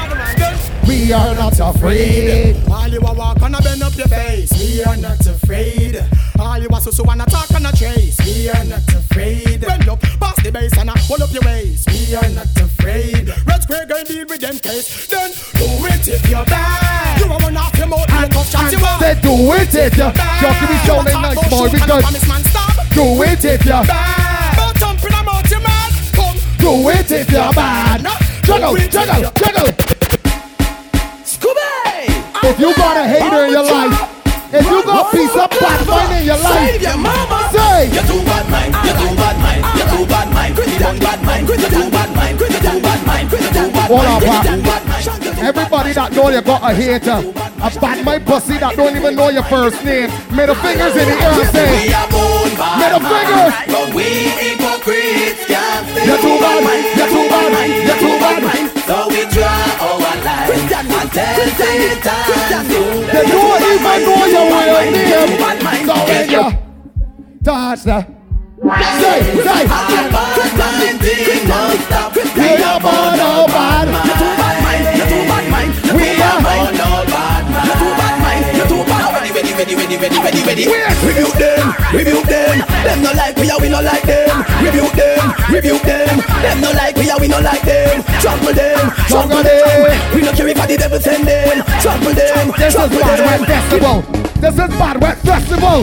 We are not afraid. All you a walk and a bend up your face We are not afraid All you a so so wanna talk and a chase We are not afraid Bend up, pass the bass and a pull up your waist We are not afraid Red Square going deal with them case Then do it if you're bad You a run off your mouth and tough shot you want Say do it if you. Shock, you be sounding nice, boy. We good. Do it if you're bad. Don't jump in a mouth you mad Come Do it if you're bad. Juggle, juggle, juggle. If you got a hater in your life, if you got piece of bad mind in your life, Save your mama. say. You too bad mind, you too bad mind, you too bad mind, you too bad mind, you too bad mind, you too bad mind, you too bad mind, you too bad mind. Everybody that know you got a hater, a bad mind pussy that don't even know your first name. Middle fingers in the air and say, We are born bad Middle fingers. But we hypocrites can't You're too bad, mind, you're too bad, mind, you're too bad. mind. So we draw They don't even know your real name. So when you touch the say, say, we are born no bad. We Rebuke them, rebuke them. Them no like we, are we no like them. Rebuke them, rebuke them. Them no like we, are we no like them. Trample them, trample them. We no care if the devil send them. Trample them, This is trample Bad Wet. Festival. This is Bad Wet Festival.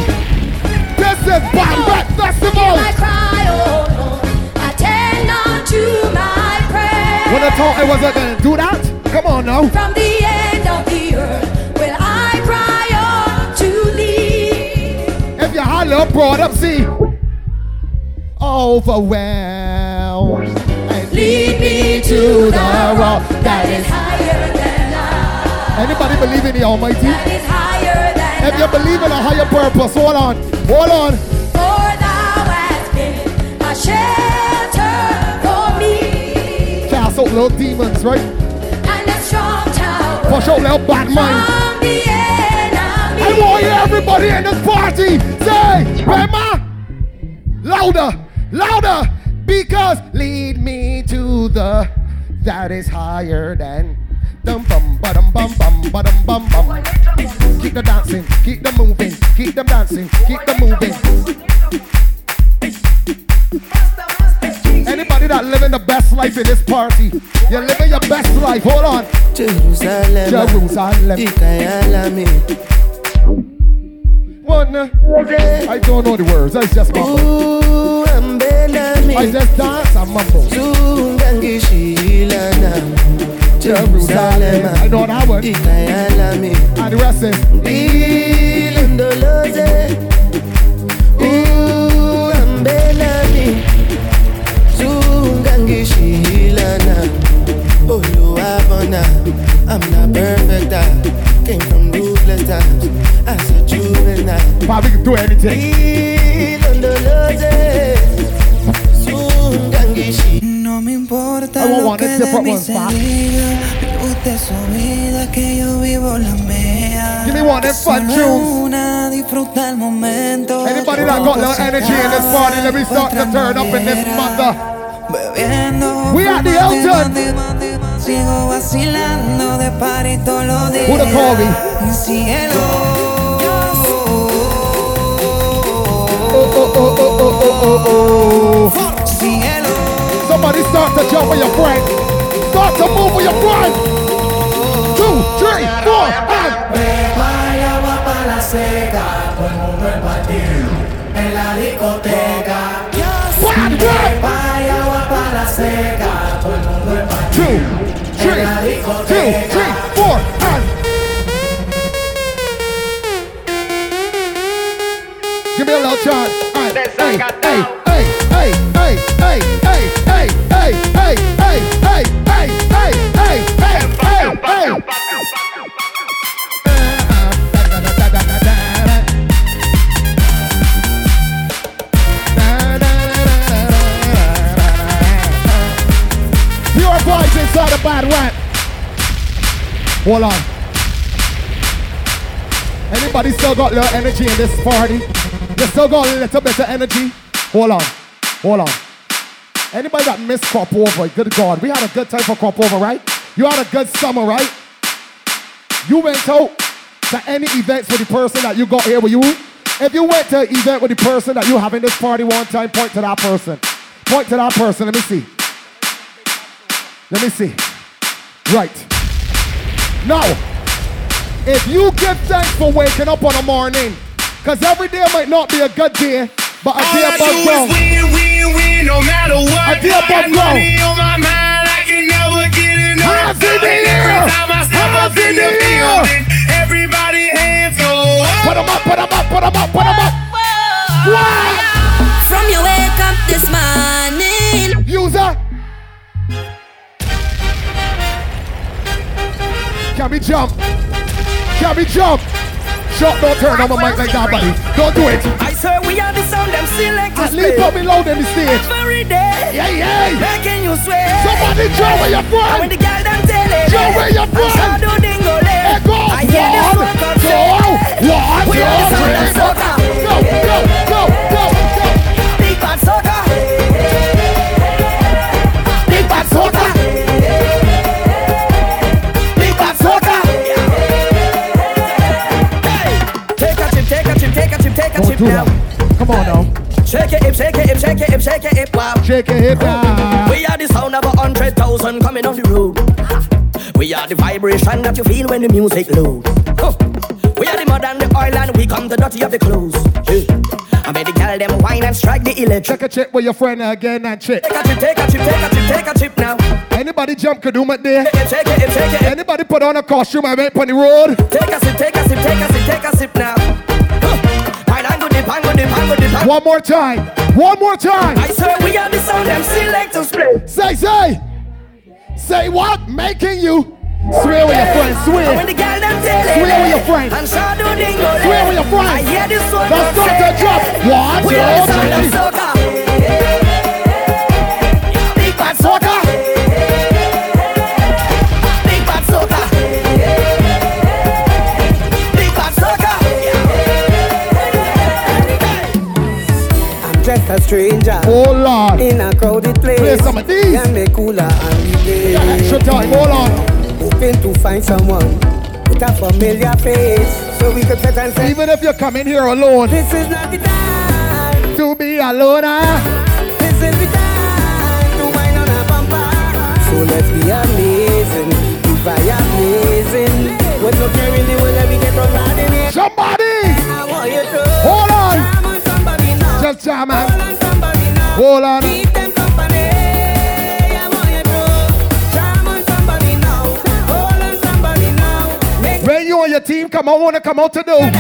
This is Bad Wet Festival. I cry, oh Lord, attend not to my prayer. When I thought I wasn't gonna do that, come on now. From the end of the earth Holler broad up, see. Overwhelmed. And Lead me to the rock that is higher than I. Anybody believe in the Almighty? That is higher than If you believe in a higher purpose, hold on, hold on. For thou hast been a shelter for me Cast out little demons, right? and a strong tower Push out little bad mind. Everybody in this party say, Rema, louder, louder, because lead me to the that is higher than dum bum ba dum bum bum ba dum bum bum. Keep the dancing, keep the moving, keep them dancing, keep the moving. Anybody that living the best life life in this party. You're living your best life. Hold on. Jerusalem. Jerusalem. One. I don't know the words. That's just mumble. Ooh. I just dance and mumble. Jerusalem. I know that one. And the rest is. Ooh, ambelami. Zungangishilana. Oluwabona. I'm not perfect. I came from ruthless times. As. But we can do anything. No me importa I want lo one, que it's de different mí ones, se Bob. diga. Usted su vida que yo vivo la mía. Give me one, them fun Solo una, disfruta el momento. Anybody that got no energy in this party, let me start to turn up in this mother. Bebiendo, We at the Elton. Sigo vacilando de party todos los días. Who the call me? Cielo. oh, oh, oh, oh, oh, oh. Cielo. Somebody start to jump with your friend. Start to move with your friend. And Give me a little chance. Hey, hey, hey, hey, hey, hey, hey, hey, hey, hey, hey, hey, hey, hey, hey, hey, hey, hey. Pure vibes inside a bad rap. Hold on. Anybody still got little energy in this party? You still got a little bit of energy? Hold on. Hold on. Anybody that missed crop over? Good God. We had a good time for crop over, right? You had a good summer, right? You went out to any events with the person that you got here with you. If you went to an event with the person that you having this party one time, point to that person. Point to that person. Let me see. Let me see. Right. Now, if you give thanks for waking up on a morning, because every day might not be a good day, but a day above ground. win, win, win, no matter what. A day above ground. Money on my mind, I can never get enough. Hands in the air. I step Hands in in the the air. everybody hands go up. Put 'em up, put 'em up, put 'em up, put 'em up. From your wake up this morning. User. Can we jump? Can we jump? Shot, don't turn on my mic like that, buddy. Don't do it. I swear we are the sound them selectors At least put me loud in the stage. Every day. Yeah, yeah. Making you swear. Somebody jump where you're from. When the girl them tell it. Jump where you're from. So do dingo Hey, go. I hear one come two, say. one, We are the two, three, soca. Go, go, go, go, go. Big bad soca. Big bad soca. Take a Don't now. that. Come on now. Shake your hip, shake your hip, shake your hip, shake your hip, wow. Shake your hip now. We are the sound of a hundred thousand coming on the road. We are the vibration that you feel when the music loads. Huh. We are the mud and the oil and we come the dirty of the clothes. I made the girl them wine and strike the electric. Check a chip with your friend again and chip. Take a chip, take a chip, take a chip, take a chip now. Anybody jump Kadooment there? Shake it, shake it. Anybody put on a costume and went on the road? Take a sip, take a sip, take a sip, take a sip now. Huh. One more time. One more time. I swear we are the sound them selectors play. Say, say. Say what? Making you swear with your friend. And when Swear. the girl them tell. Swear with your friend. And so do dingo Swear with your friend. I hear this one come start to drop. One, We are the sound them two, soca. Just a stranger Oh Lord. in a crowded place. Play some of these. Can be cooler and be Yeah, extra time. Hold on. Hoping to find someone with a familiar face, so we could sit and say, Even if you're coming here alone, This is not the time. to be alone. ah. This is the time to wind on a bumper. must be amazing. The fire blazing. When no carrying the one that we get from God in here. Somebody! I want you to time, man. Hold on. Keep them company. I'm on your bro. Jam on somebody now. Hold on somebody now. Make when you and your team come on, wanna come out to do. Big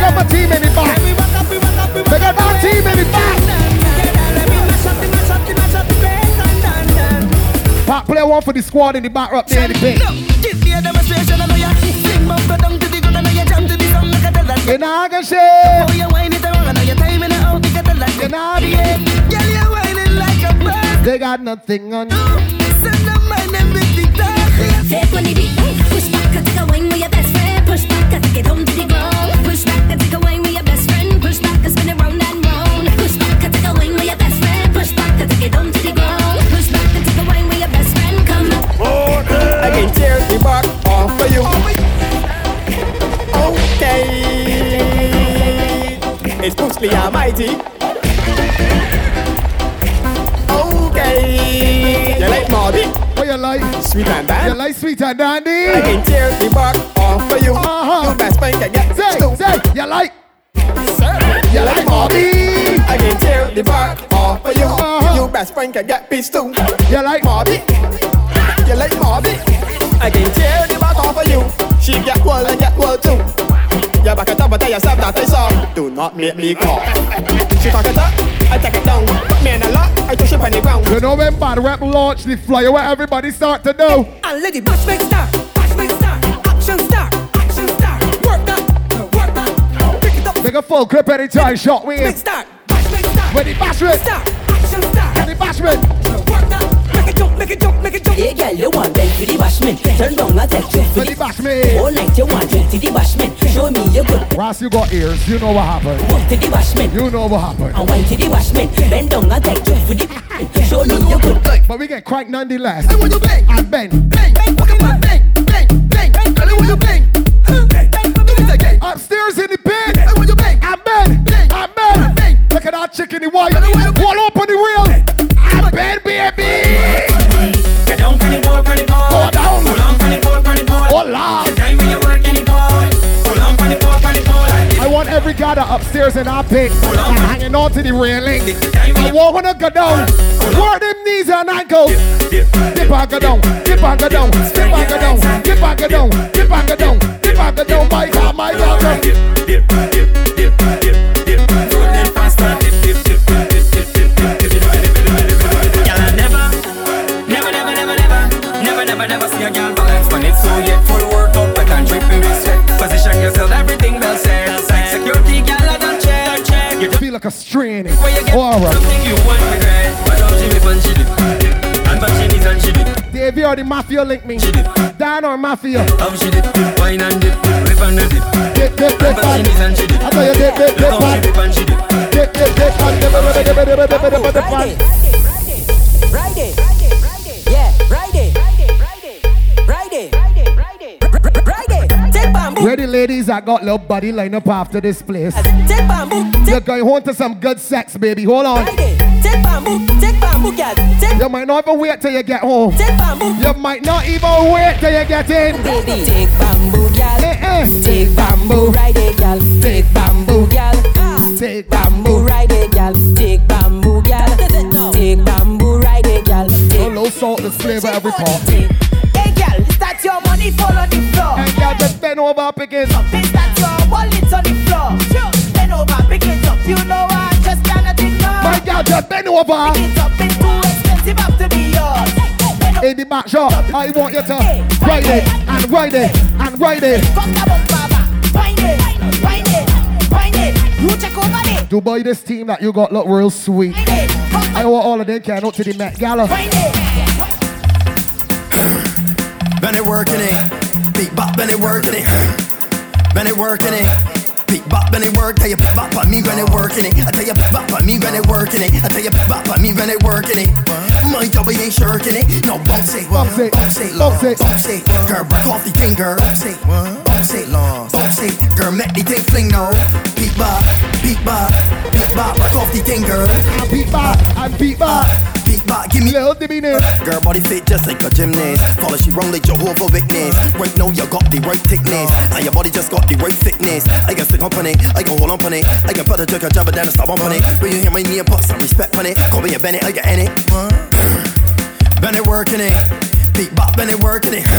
up my team in the back. Big up my team in the back. Pop player one for the squad in the back up there in the back. That. You know I can share. Oh, you whine it around. I know you time in it out. Like a tell that. You know the Girl, you whining like a bird. They got nothing on you. Send them my name with the dark. Take when the beat, push back, I take a wine with your best friend. Push back, I take it home to the ground. Push back, I take a wine with your best friend. Push back, I spin it round and round. Push back, I take a wine with your best friend. Push back, I take it home to the ground. Push back, I take a wine with your best friend. Come on. I can tear the back It's Bruce Almighty. Okay, you like Marty? What you like? Sweet and dandy. You like sweet and dandy? I can tear the back off for you. Uh-huh. You best friend can get Say, stupid. say, you like? Sir, You like Marty? I can tear the back off for you. Uh-huh. You best friend can get pissed too. You like? Marty. You like Marty? I can tear the back off of you. She get well and yourself that I saw. Do not make me call. She talk it up, I take it down. Put me in a lot, I push it on the ground. You know when Bad Rap launch the flyer where everybody start to do. And let the bash make start. Bash make start. Action start. Action start. Work that. Work that. Pick it up. Make a full clip anytime shot we in. Make start. Bash make start. When the bash it, Start. Action start. when the bash it. Work that. Make it jump. Make it jump. Make it jump. Yeah, girl, you want bend to the bashment. Turn down and take twist to the the bash me. All night you want drink to the bashment. Show me your good Ross, you got ears. You know what happened. walk to the bashment. You know what happened. And wine to the washment. Bend down and take twist for the Show me your good But we get crank nonetheless. Hey, when you bang, And Ben. bang, bang, fucking man, bang, bang, bang, bang, girl, when you bang, huh, bang, bang, do it again. Upstairs in the pit. Hey, when you bang, And Ben. bang, And Ben. bang, Look at that chicken in white. Wall up on the wheel. Upstairs in our pit and hanging on to the railing. I want when I go down. Where them knees and ankles. Dip and go down. Dip and go down. Dip and go down. Dip and go down. Dip and go down. Dip and go down. My God, my God. Dip, dip, dip, dip. Feel like a strain. where you get Aura. something you want regret. But don't she whip and she dip, and but she needs and she dip. Dave, you the mafia link me. Dan or mafia. Wine and dip, whip and dip. I tell you. Ladies that got little body line up after this place? You're going home to some good sex, baby. Hold on. Friday, take bamboo, take bamboo, girl, take, You might not even wait till you get home. take bamboo, You might not even wait till you get in. baby, take bamboo, girl, Eh, eh. take bamboo, Friday, girl, take bamboo, girl, Take bamboo, Friday, girl, take bamboo, girl, take bamboo, Friday, girl, No take. low salt, the flavor every part. Hey girl, is that your money fall on the floor? And girl, just bend over, pick it up. Is that your wallet on the floor? Bend over, pick it up. You know I just cannot ignore. My girl, just bend over. Pick it up, it's too expensive up to be yours. In the back shop, I want you to ride it and ride it and ride it. It, it, it. It, Dubai, this team that you got look real sweet. it. I want all of them can out to the Met Gala. It working it. Beat bop, been it working it. Been it working it. Beat bop, been it work. Tell you bop on me when it working it. I tell you bop on me when it working it. I tell you bop on me when it working it. My job ain't shirking it. No bounce it, Bounce it, bounce it, bounce it. bounce it. Girl, break off the finger. Bounce it, bounce it, bounce it, girl, make the thing fling now. Beat bar, beat bar, beat bar, back off the thing, girl. I beat bar, I beat bar. Beat bar, give me little dimmy Girl, body fit just like a gymnast. Follow she wrong like Jehovah Witness. Right now you got the right thickness, and your body just got the right fitness. I can stick up on it, I can hold up on it, I can put a jerk a jump and then stop up on it. When you hear my knee and put some respect on it, call me a Bennett, I get in it. Bennett working it, beat bop, Bennett working it,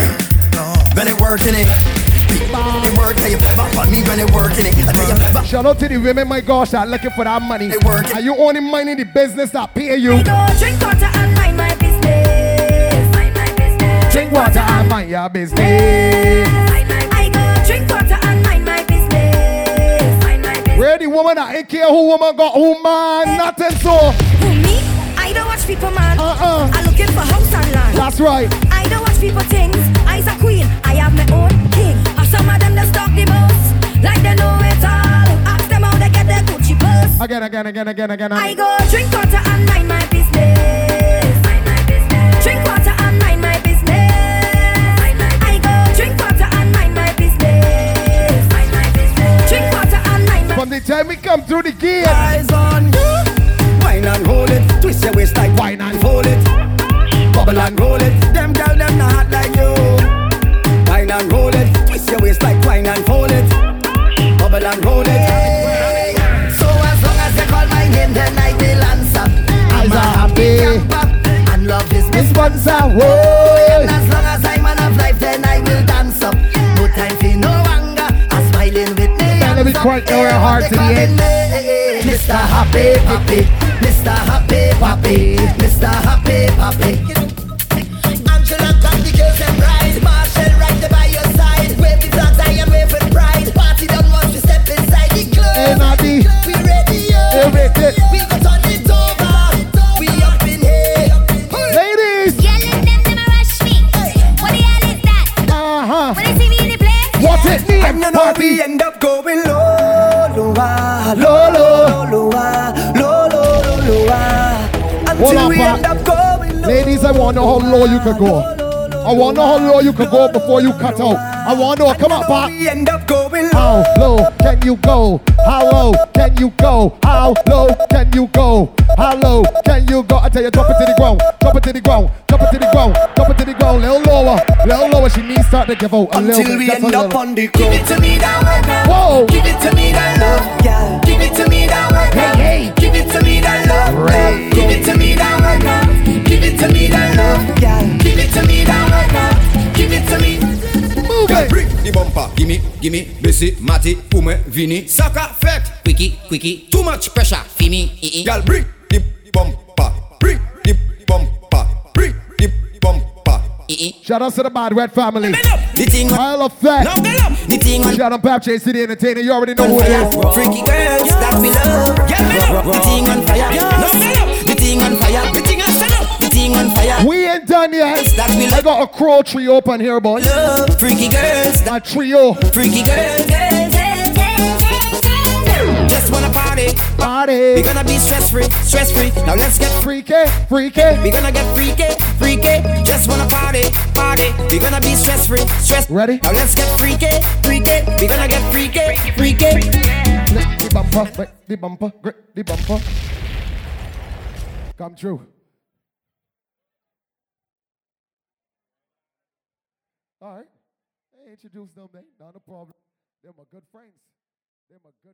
Bennett working it. Bop, work, tell you on me when it working it. I tell you bop. Shout out to the women, my gosh, that looking for that money. Are you only minding the business that pay you? I drink water and mind my business. Mind my business. Drink water and mind your business. I go drink water and mind my business. Mind my business. Where the woman that ain't care who woman got who man, nothing so. Who me? I don't watch people, man. Uh-uh. I'm looking for house and land. That's right. I don't watch people things. I's a queen. I have my own some of them that stalk the most, like they know it all. Ask them how they get their Gucci purse. Again, again, again, again, again. I go drink water and mind my business. Mind my business. Drink water and mind my business. Mind my business. I go drink water and mind my business. Mind my business. Drink water and mind my From the time we come through the gate. Eyes on you. Wine and hold it. Twist your waist like wine and fold it. Bubble and roll it. Them girl them not like you. Wine and roll it. Twist your waist like wine and fold it. Bubble and roll it. So as long as you call my name, then I will answer. I'm a happy camper, and love is my sponsor. Whoa. And as long as I'm man of life, then I will dance up. No time for no anger. I'm smiling with me. Now let me quite know her heart to the end. Mr. Happy Papi, Mr. Happy Papi, Mr. Happy Papi. I am waving pride. Party done once we step inside the club. Hey, Nadi. We ready, yo. Hey, ready. We got turn it over. We up in here. Ladies. Yelling them, them a rush me. What the hell is that? Uh-huh. When they see me in the place, What's it And name? you Party. we end up going low, low, ah, low, low, low, ah, low, low, low, low, ah. Hold Until on, we end up going low. Ladies, I want to know how low you could go. I want to know how low you could go before you cut out. I want to know. Come on, Pop. We end up going low. How low can you go? How low can you go? How low can you go? How low can you go? I tell you, drop it to the ground, drop it to the ground, drop it to the ground, drop it to the ground. Little lower, little lower. She needs start to give out a little Until bit. we just a end up little. on the Give it to me that way now. Whoa. Give it to me that love, girl. Give it to me that way now. Hey, hey. Give it to me that love, Right. Give it to me that way now. Give it to me that love, girl. Give it to me that way now. Give it to me. Move it. bring the bumper, gimme, gimme, Bessie, Matty, Pume, Vini, Saka, Fet, Quickie, Quickie, too much pressure, Fimi, ee, Girl, bring the bumper, bring the bumper, bring the bumper, ee, Shout out to the Bad Red family. The thing on, Isle of Fact. now up, the thing on, Shout out Pap Chase City Entertainer. You already know who it is. freaky girls that we love. The thing on fire, now get up, the thing on fire, the thing on stand up, the thing on fire. We ain't done yet. I got a crow trio up on here, boy. love, freaky girls, A trio. freaky girls, girls. girls, girls just wanna party. Party. We gonna be stress free, stress free. Now let's get Freaky, freaky. We gonna get freaky, freaky. Just wanna party, party. We gonna be stress free, stress. Ready? Now let's get freaky, freaky. We gonna get freaky, freaky. Lick the bumper, the bumper, the bumper. Come true. All right. Hey, introduce them, man. Not a problem. They're my good friends. They're my good.